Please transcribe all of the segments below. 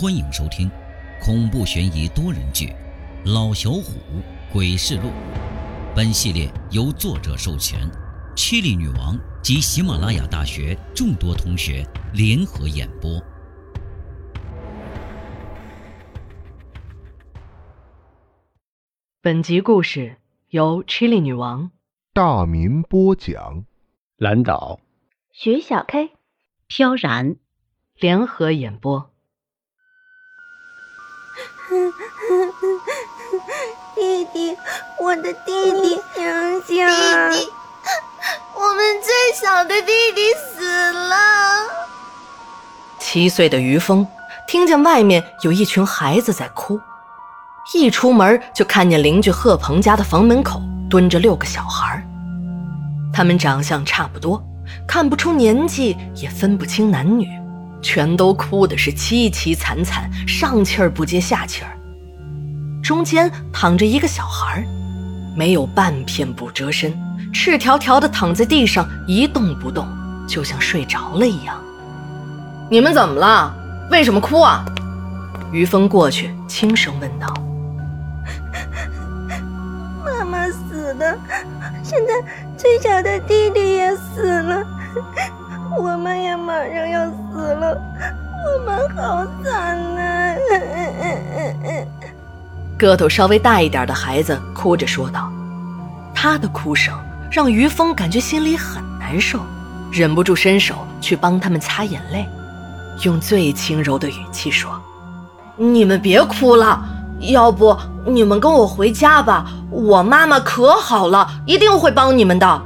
欢迎收听恐怖悬疑多人剧《老小虎鬼事录》。本系列由作者授权，七里女王及喜马拉雅大学众多同学联合演播。本集故事由 Chili 女王大民播讲，蓝岛徐小 K、飘然联合演播。弟弟，我的弟弟，醒醒！弟弟，我们最小的弟弟死了。七岁的于峰听见外面有一群孩子在哭，一出门就看见邻居贺鹏家的房门口蹲着六个小孩他们长相差不多，看不出年纪，也分不清男女。全都哭的是凄凄惨惨，上气儿不接下气儿。中间躺着一个小孩没有半片不遮身，赤条条的躺在地上一动不动，就像睡着了一样。你们怎么了？为什么哭啊？于峰过去轻声问道：“ 妈妈死了，现在最小的弟弟也死了。”我们也马上要死死了，我们好惨啊！个头稍微大一点的孩子哭着说道，他的哭声让于峰感觉心里很难受，忍不住伸手去帮他们擦眼泪，用最轻柔的语气说：“你们别哭了，要不你们跟我回家吧，我妈妈可好了，一定会帮你们的。”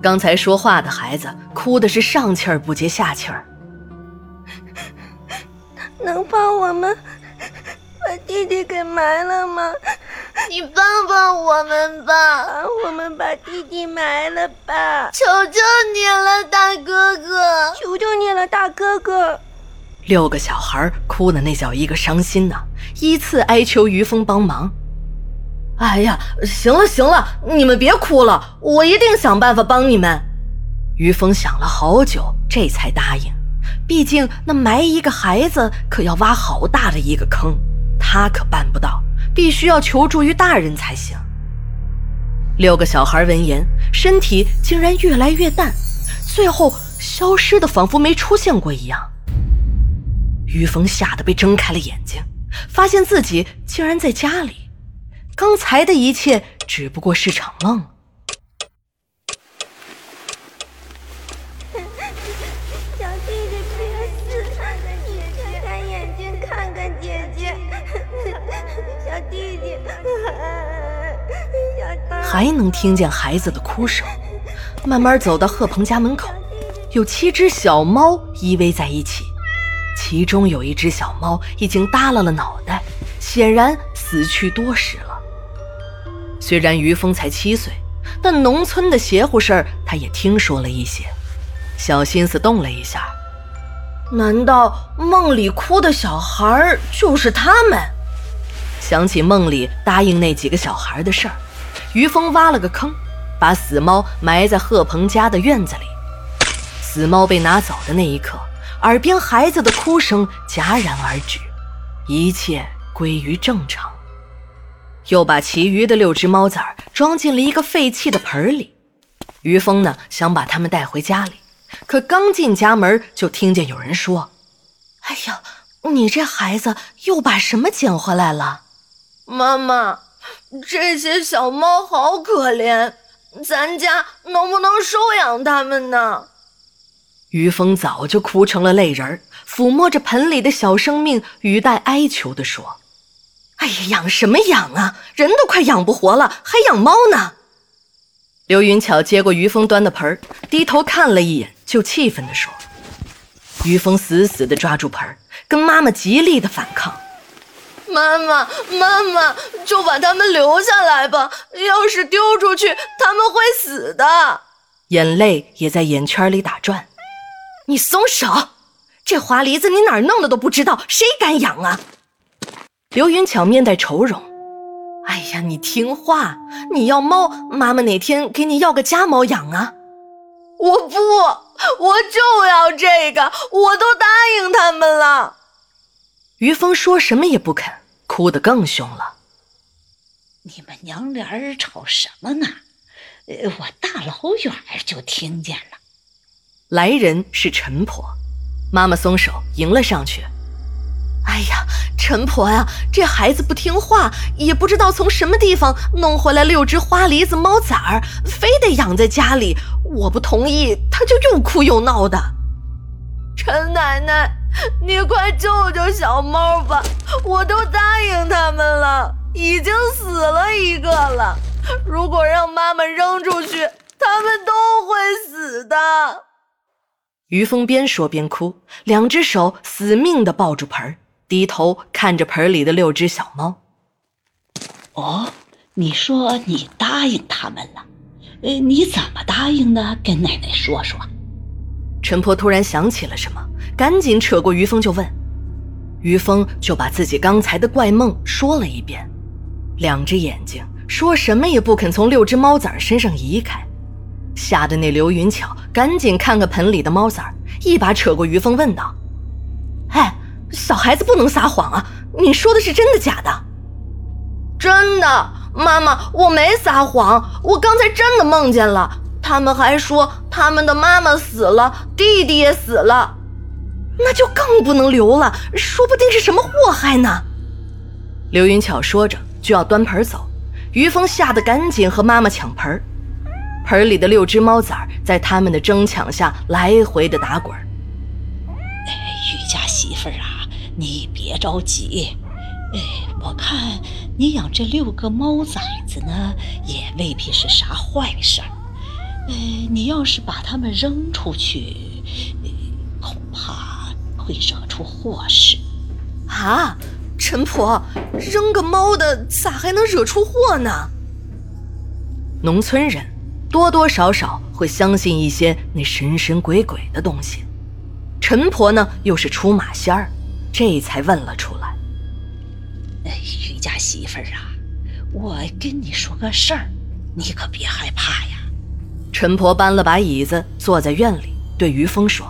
刚才说话的孩子哭的是上气儿不接下气儿。能帮我们把弟弟给埋了吗？你帮帮我们吧，帮我们把弟弟埋了吧！求求你了，大哥哥！求求你了，大哥哥！六个小孩哭的那叫一个伤心呐，依次哀求于峰帮忙。哎呀，行了行了，你们别哭了，我一定想办法帮你们。于峰想了好久，这才答应。毕竟那埋一个孩子可要挖好大的一个坑，他可办不到，必须要求助于大人才行。六个小孩闻言，身体竟然越来越淡，最后消失的仿佛没出现过一样。于峰吓得被睁开了眼睛，发现自己竟然在家里。刚才的一切只不过是场梦。还能听见孩子的哭声。慢慢走到贺鹏家门口，有七只小猫依偎在一起，其中有一只小猫已经耷拉了脑袋，显然死去多时了。虽然于峰才七岁，但农村的邪乎事儿他也听说了一些，小心思动了一下。难道梦里哭的小孩就是他们？想起梦里答应那几个小孩的事儿，于峰挖了个坑，把死猫埋在贺鹏家的院子里。死猫被拿走的那一刻，耳边孩子的哭声戛然而止，一切归于正常。又把其余的六只猫崽儿装进了一个废弃的盆里。于峰呢，想把它们带回家里，可刚进家门，就听见有人说：“哎呀，你这孩子又把什么捡回来了？”妈妈，这些小猫好可怜，咱家能不能收养它们呢？于峰早就哭成了泪人，抚摸着盆里的小生命，语带哀求地说。哎呀，养什么养啊！人都快养不活了，还养猫呢。刘云巧接过于峰端的盆低头看了一眼，就气愤地说：“于峰死死地抓住盆跟妈妈极力的反抗。妈妈，妈妈，就把他们留下来吧。要是丢出去，他们会死的。”眼泪也在眼圈里打转。你松手！这花梨子你哪儿弄的都不知道，谁敢养啊？刘云巧面带愁容，哎呀，你听话，你要猫，妈妈哪天给你要个家猫养啊？我不，我就要这个，我都答应他们了。于峰说什么也不肯，哭得更凶了。你们娘俩儿吵什么呢？呃，我大老远就听见了。来人是陈婆，妈妈松手迎了上去。哎呀，陈婆呀，这孩子不听话，也不知道从什么地方弄回来六只花梨子猫崽儿，非得养在家里。我不同意，他就又哭又闹的。陈奶奶，你快救救小猫吧！我都答应他们了，已经死了一个了。如果让妈妈扔出去，他们都会死的。于峰边说边哭，两只手死命地抱住盆儿。低头看着盆里的六只小猫。哦，你说你答应他们了？呃，你怎么答应的？跟奶奶说说。陈婆突然想起了什么，赶紧扯过于峰就问。于峰就把自己刚才的怪梦说了一遍，两只眼睛说什么也不肯从六只猫崽身上移开，吓得那刘云巧赶紧看看盆里的猫崽，一把扯过于峰问道：“哎。”小孩子不能撒谎啊！你说的是真的假的？真的，妈妈，我没撒谎，我刚才真的梦见了。他们还说他们的妈妈死了，弟弟也死了，那就更不能留了，说不定是什么祸害呢。刘云巧说着就要端盆走，于峰吓得赶紧和妈妈抢盆盆里的六只猫崽在他们的争抢下来回的打滚。哎，于家媳妇儿啊！你别着急，哎，我看你养这六个猫崽子呢，也未必是啥坏事儿。呃，你要是把它们扔出去，恐怕会惹出祸事。啊，陈婆，扔个猫的咋还能惹出祸呢？农村人多多少少会相信一些那神神鬼鬼的东西，陈婆呢又是出马仙儿。这才问了出来。哎，于家媳妇儿啊，我跟你说个事儿，你可别害怕呀。陈婆搬了把椅子，坐在院里，对于峰说：“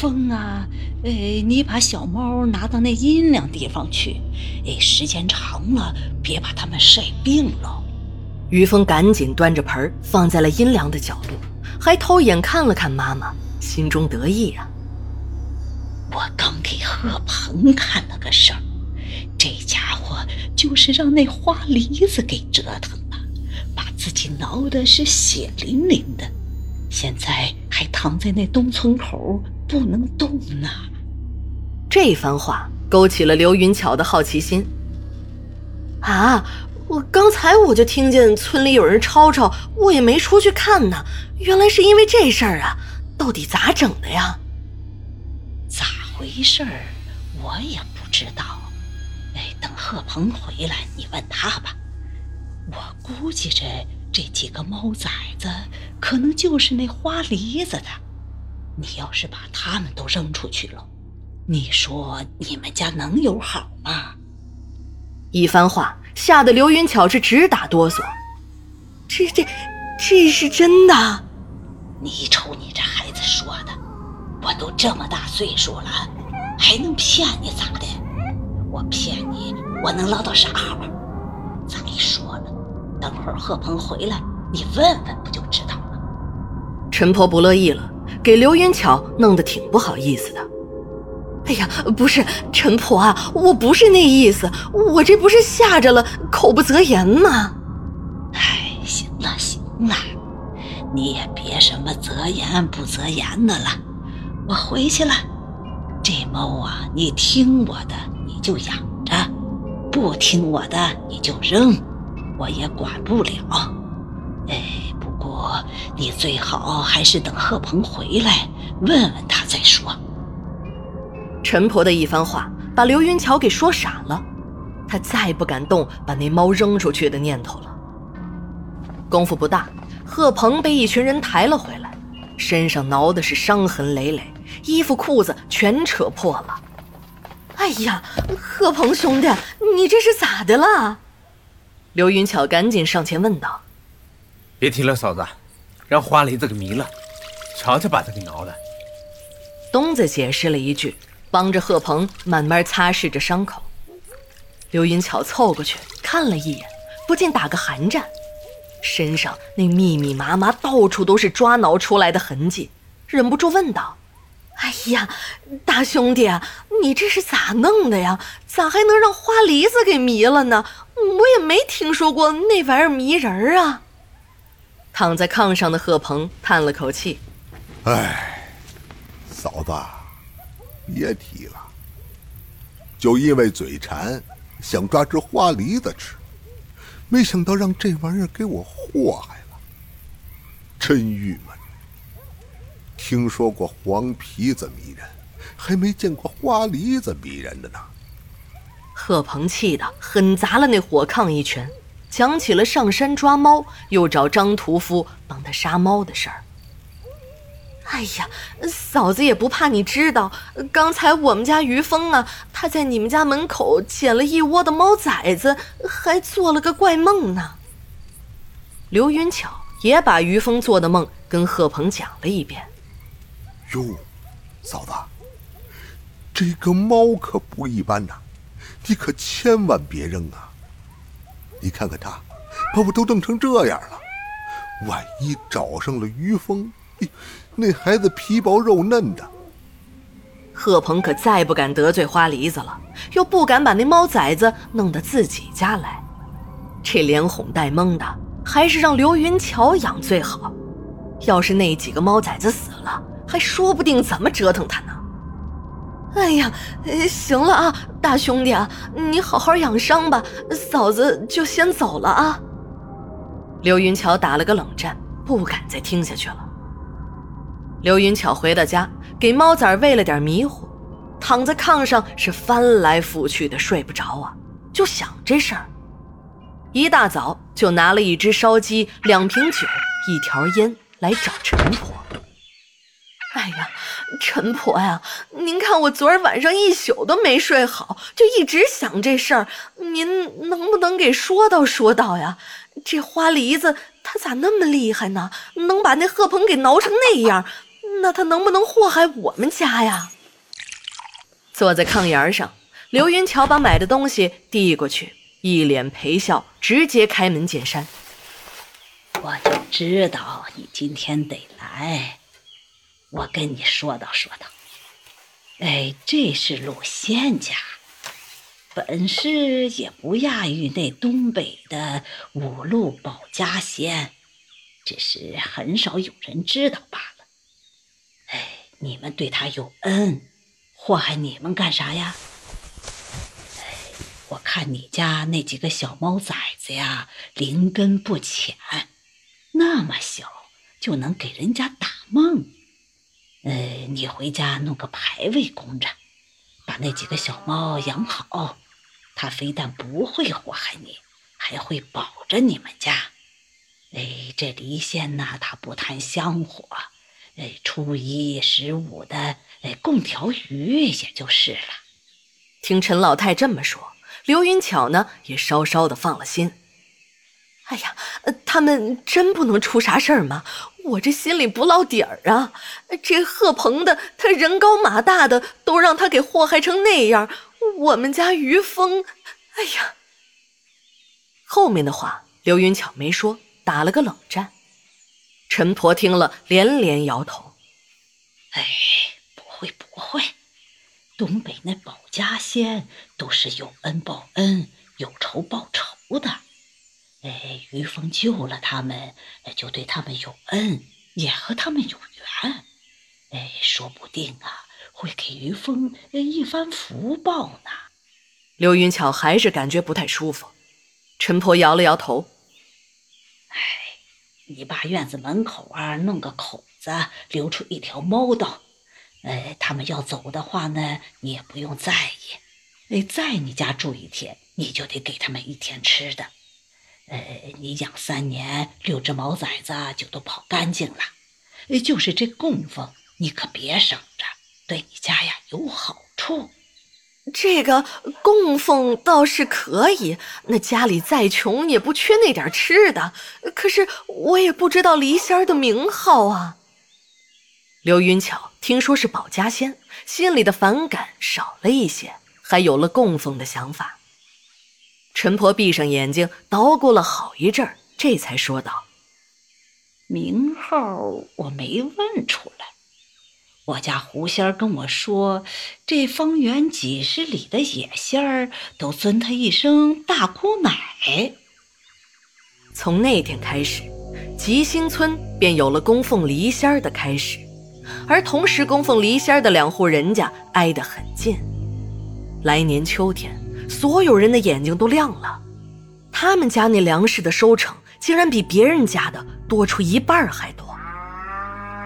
风啊，呃，你把小猫拿到那阴凉地方去，哎，时间长了，别把它们晒病了。”于峰赶紧端着盆放在了阴凉的角落，还偷眼看了看妈妈，心中得意啊。我刚给贺鹏看了个事儿，这家伙就是让那花梨子给折腾了，把自己挠的是血淋淋的，现在还躺在那东村口不能动呢。这番话勾起了刘云巧的好奇心。啊，我刚才我就听见村里有人吵吵，我也没出去看呢，原来是因为这事儿啊，到底咋整的呀？咋回事儿我也不知道，哎，等贺鹏回来，你问他吧。我估计着这几个猫崽子可能就是那花梨子的。你要是把他们都扔出去了，你说你们家能有好吗？一番话吓得刘云巧是直打哆嗦。这这这是真的？你瞅你这孩子说的。我都这么大岁数了，还能骗你咋的？我骗你，我能捞到啥好？等会儿贺鹏回来，你问问不就知道了？陈婆不乐意了，给刘云巧弄得挺不好意思的。哎呀，不是陈婆啊，我不是那意思，我这不是吓着了，口不择言吗？哎，行了行了，你也别什么择言不择言的了。我回去了，这猫啊，你听我的，你就养着；不听我的，你就扔，我也管不了。哎，不过你最好还是等贺鹏回来，问问他再说。陈婆的一番话把刘云桥给说傻了，他再不敢动把那猫扔出去的念头了。功夫不大，贺鹏被一群人抬了回来，身上挠的是伤痕累累。衣服裤子全扯破了，哎呀，贺鹏兄弟，你这是咋的了？刘云巧赶紧上前问道：“别提了，嫂子，让花梨子给迷了，瞧瞧把他给挠的。”东子解释了一句，帮着贺鹏慢慢擦拭着伤口。刘云巧凑过去看了一眼，不禁打个寒战，身上那密密麻麻、到处都是抓挠出来的痕迹，忍不住问道：“哎呀，大兄弟，你这是咋弄的呀？咋还能让花梨子给迷了呢？我也没听说过那玩意儿迷人啊！”躺在炕上的贺鹏叹了口气：“哎，嫂子，别提了。就因为嘴馋，想抓只花梨子吃，没想到让这玩意儿给我祸害了，真郁闷。听说过黄皮子迷人，还没见过花梨子迷人的呢。”贺鹏气得狠砸了那火炕一拳。讲起了上山抓猫，又找张屠夫帮他杀猫的事儿。哎呀，嫂子也不怕你知道，刚才我们家于峰啊，他在你们家门口捡了一窝的猫崽子，还做了个怪梦呢。刘云巧也把于峰做的梦跟贺鹏讲了一遍。哟，嫂子，这个猫可不一般呐，你可千万别扔啊！你看看它，把我都冻成这样了。万一找上了于峰，那孩子皮薄肉嫩的。贺鹏可再不敢得罪花梨子了，又不敢把那猫崽子弄到自己家来，这连哄带蒙的，还是让刘云桥养最好。要是那几个猫崽子死了，还说不定怎么折腾他呢。哎呀，行了啊，大兄弟啊，你好好养伤吧，嫂子就先走了啊。刘云巧打了个冷战，不敢再听下去了。刘云巧回到家，给猫崽喂了点迷糊，躺在炕上是翻来覆去的睡不着啊，就想这事儿。一大早就拿了一只烧鸡、两瓶酒、一条烟来找陈婆。哎呀，陈婆呀，您看我昨儿晚上一宿都没睡好，就一直想这事儿。您能不能给说道说道呀？这花梨子他咋那么厉害呢？能把那贺鹏给挠成那样，那他能不能祸害我们家呀？坐在炕沿上，刘云桥把买的东西递过去，一脸陪笑，直接开门见山：“我就知道你今天得来。”我跟你说道说道，哎，这是陆仙家，本事也不亚于那东北的五路保家仙，只是很少有人知道罢了。哎，你们对他有恩，祸害你们干啥呀？哎，我看你家那几个小猫崽子呀，灵根不浅，那么小就能给人家打梦。呃，你回家弄个牌位供着，把那几个小猫养好，它非但不会祸害你，还会保着你们家。哎，这离仙呐，他不贪香火，哎，初一十五的，哎，供条鱼也就是了。听陈老太这么说，刘云巧呢也稍稍的放了心。哎呀，呃他们真不能出啥事儿吗？我这心里不落底儿啊！这贺鹏的，他人高马大的，都让他给祸害成那样。我们家于峰，哎呀，后面的话刘云巧没说，打了个冷战。陈婆听了连连摇头：“哎，不会不会，东北那保家仙都是有恩报恩，有仇报仇的。”哎，于峰救了他们，就对他们有恩，也和他们有缘。哎，说不定啊，会给于峰一番福报呢。刘云巧还是感觉不太舒服。陈婆摇了摇头：“哎，你把院子门口啊弄个口子，留出一条猫道。哎，他们要走的话呢，你也不用在意。哎，在你家住一天，你就得给他们一天吃的。”呃，你养三年，六只毛崽子就都跑干净了。就是这供奉，你可别省着，对你家呀有好处。这个供奉倒是可以，那家里再穷也不缺那点吃的。可是我也不知道梨仙儿的名号啊。刘云巧听说是保家仙，心里的反感少了一些，还有了供奉的想法。陈婆闭上眼睛，捣鼓了好一阵儿，这才说道：“名号我没问出来。我家狐仙儿跟我说，这方圆几十里的野仙儿都尊他一声大姑奶。从那天开始，吉星村便有了供奉梨仙儿的开始，而同时供奉梨仙儿的两户人家挨得很近。来年秋天。”所有人的眼睛都亮了，他们家那粮食的收成竟然比别人家的多出一半还多。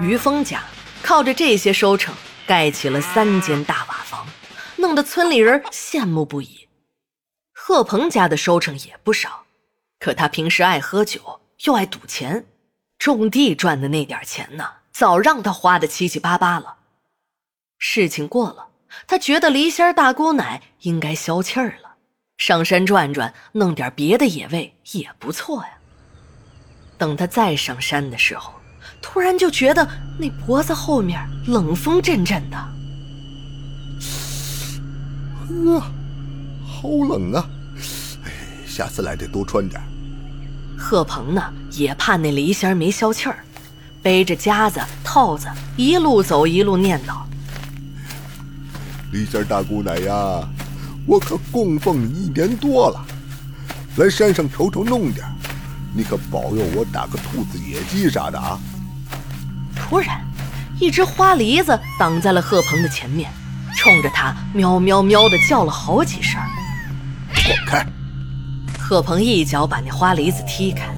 于峰家靠着这些收成盖起了三间大瓦房，弄得村里人羡慕不已。贺鹏家的收成也不少，可他平时爱喝酒又爱赌钱，种地赚的那点钱呢，早让他花的七七八八了。事情过了。他觉得梨仙大姑奶应该消气儿了，上山转转，弄点别的野味也不错呀。等他再上山的时候，突然就觉得那脖子后面冷风阵阵的。呵，好冷啊！哎，下次来得多穿点。贺鹏呢，也怕那梨仙没消气儿，背着夹子套子，一路走一路念叨。梨仙大姑奶呀，我可供奉你一年多了，来山上瞅瞅弄点，你可保佑我打个兔子、野鸡啥的啊！突然，一只花狸子挡在了贺鹏的前面，冲着他喵喵喵的叫了好几声。滚开！贺鹏一脚把那花狸子踢开，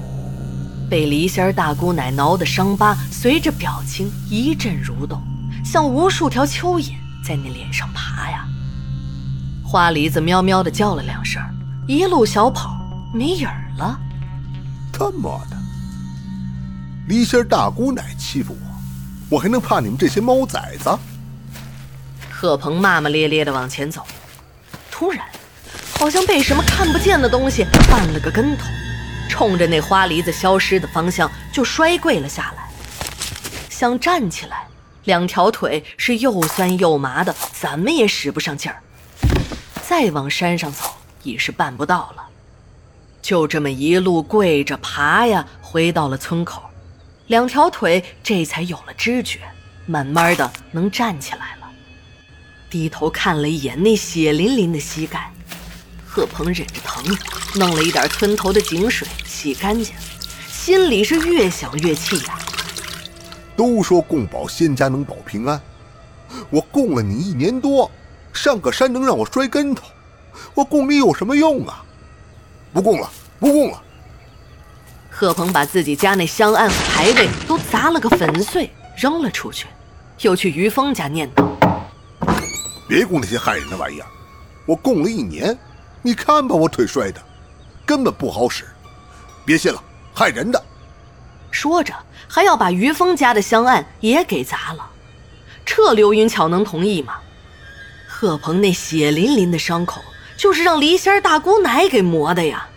被梨仙大姑奶挠的伤疤随着表情一阵蠕动，像无数条蚯蚓。在你脸上爬呀！花梨子喵喵的叫了两声，一路小跑，没影儿了。他妈的！梨仙大姑奶欺负我，我还能怕你们这些猫崽子？贺鹏骂骂咧咧的往前走，突然，好像被什么看不见的东西绊了个跟头，冲着那花梨子消失的方向就摔跪了下来，想站起来。两条腿是又酸又麻的，怎么也使不上劲儿。再往山上走已是办不到了，就这么一路跪着爬呀，回到了村口，两条腿这才有了知觉，慢慢的能站起来了。低头看了一眼那血淋淋的膝盖，贺鹏忍着疼，弄了一点村头的井水洗干净，心里是越想越气呀。都说供保仙家能保平安，我供了你一年多，上个山能让我摔跟头，我供你有什么用啊？不供了，不供了。贺鹏把自己家那香案和牌位都砸了个粉碎，扔了出去，又去于峰家念叨：“别供那些害人的玩意儿，我供了一年，你看把我腿摔的，根本不好使，别信了，害人的。”说着。还要把于峰家的香案也给砸了，这刘云巧能同意吗？贺鹏那血淋淋的伤口就是让离仙大姑奶给磨的呀！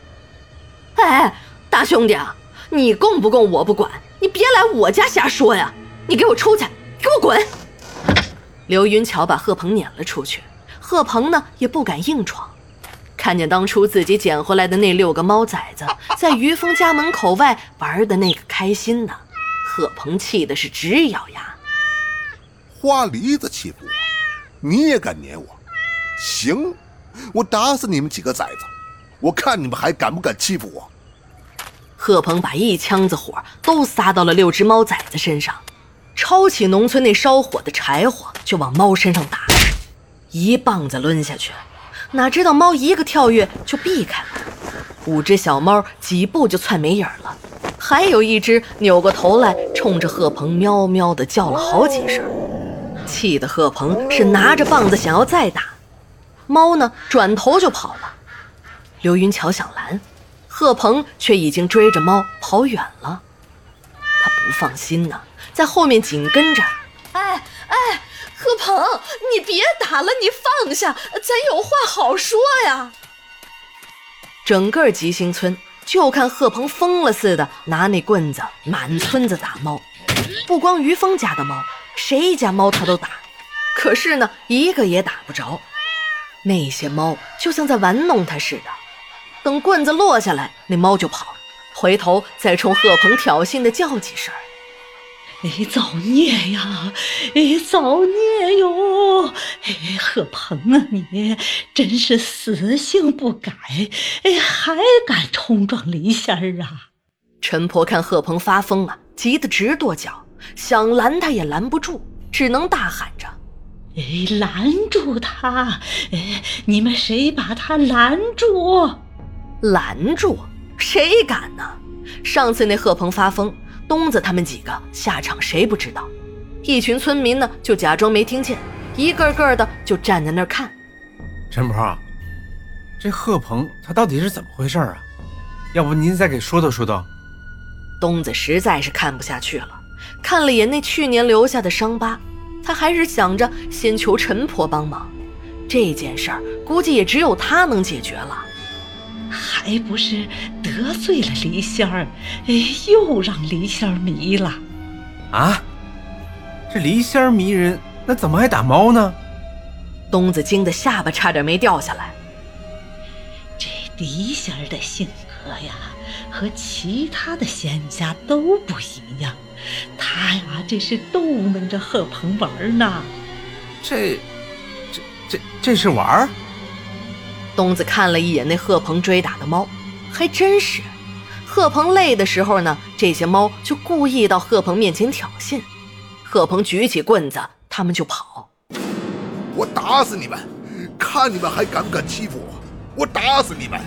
哎，大兄弟啊，你供不供我不管，你别来我家瞎说呀！你给我出去，给我滚！刘云巧把贺鹏撵了出去，贺鹏呢也不敢硬闯，看见当初自己捡回来的那六个猫崽子在于峰家门口外玩的那个开心呢。贺鹏气的是直咬牙，花梨子欺负我，你也敢撵我？行，我打死你们几个崽子，我看你们还敢不敢欺负我！贺鹏把一腔子火都撒到了六只猫崽子身上，抄起农村那烧火的柴火就往猫身上打，一棒子抡下去，哪知道猫一个跳跃就避开了，五只小猫几步就窜没影了。还有一只扭过头来，冲着贺鹏喵喵的叫了好几声，气得贺鹏是拿着棒子想要再打，猫呢转头就跑了。刘云桥想拦，贺鹏却已经追着猫跑远了。他不放心呢，在后面紧跟着。哎哎，贺鹏，你别打了，你放下，咱有话好说呀。整个吉星村。就看贺鹏疯了似的拿那棍子满村子打猫，不光于峰家的猫，谁家猫他都打，可是呢，一个也打不着。那些猫就像在玩弄他似的，等棍子落下来，那猫就跑，回头再冲贺鹏挑衅的叫几声。哎，造孽呀！哎，造孽哟！哎，贺鹏啊，你真是死性不改！哎，还敢冲撞林仙儿啊！陈婆看贺鹏发疯了，急得直跺脚，想拦他也拦不住，只能大喊着：“哎，拦住他！哎，你们谁把他拦住？拦住？谁敢呢？上次那贺鹏发疯。”东子他们几个下场谁不知道？一群村民呢就假装没听见，一个个的就站在那儿看。陈婆，这贺鹏他到底是怎么回事啊？要不您再给说道说道。东子实在是看不下去了，看了眼那去年留下的伤疤，他还是想着先求陈婆帮忙。这件事儿估计也只有他能解决了。还不是得罪了李仙儿，哎，又让李仙儿迷了。啊，这李仙儿迷人，那怎么还打猫呢？东子惊得下巴差点没掉下来。这李仙儿的性格呀，和其他的仙家都不一样。他呀，这是逗弄着贺鹏玩呢。这，这，这，这是玩？东子看了一眼那贺鹏追打的猫，还真是。贺鹏累的时候呢，这些猫就故意到贺鹏面前挑衅。贺鹏举起棍子，他们就跑。我打死你们！看你们还敢不敢欺负我！我打死你们！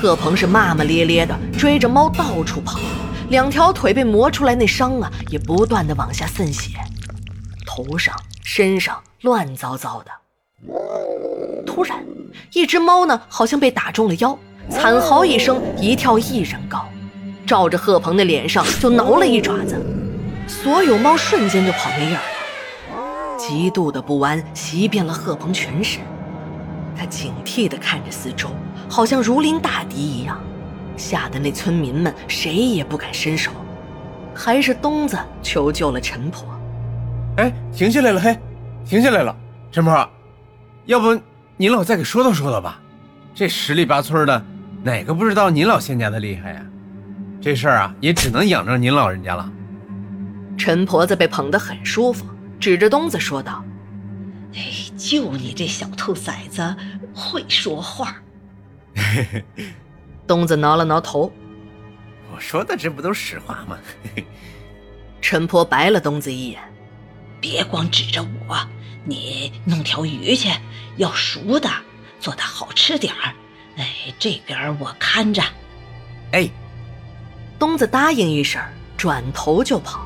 贺鹏是骂骂咧咧的追着猫到处跑，两条腿被磨出来那伤啊，也不断的往下渗血，头上、身上乱糟糟的。突然，一只猫呢，好像被打中了腰，惨嚎一声，一跳一人高，照着贺鹏的脸上就挠了一爪子，所有猫瞬间就跑没影了。极度的不安袭遍了贺鹏全身，他警惕地看着四周，好像如临大敌一样，吓得那村民们谁也不敢伸手。还是东子求救了陈婆。哎，停下来了，嘿，停下来了，陈婆，要不？您老再给说道说道吧，这十里八村的，哪个不知道您老仙家的厉害呀？这事儿啊，也只能仰仗您老人家了。陈婆子被捧得很舒服，指着东子说道：“哎，就你这小兔崽子会说话。”东子挠了挠头：“我说的这不都实话吗？” 陈婆白了东子一眼：“别光指着我。”你弄条鱼去，要熟的，做的好吃点儿。哎，这边我看着。哎，东子答应一声，转头就跑。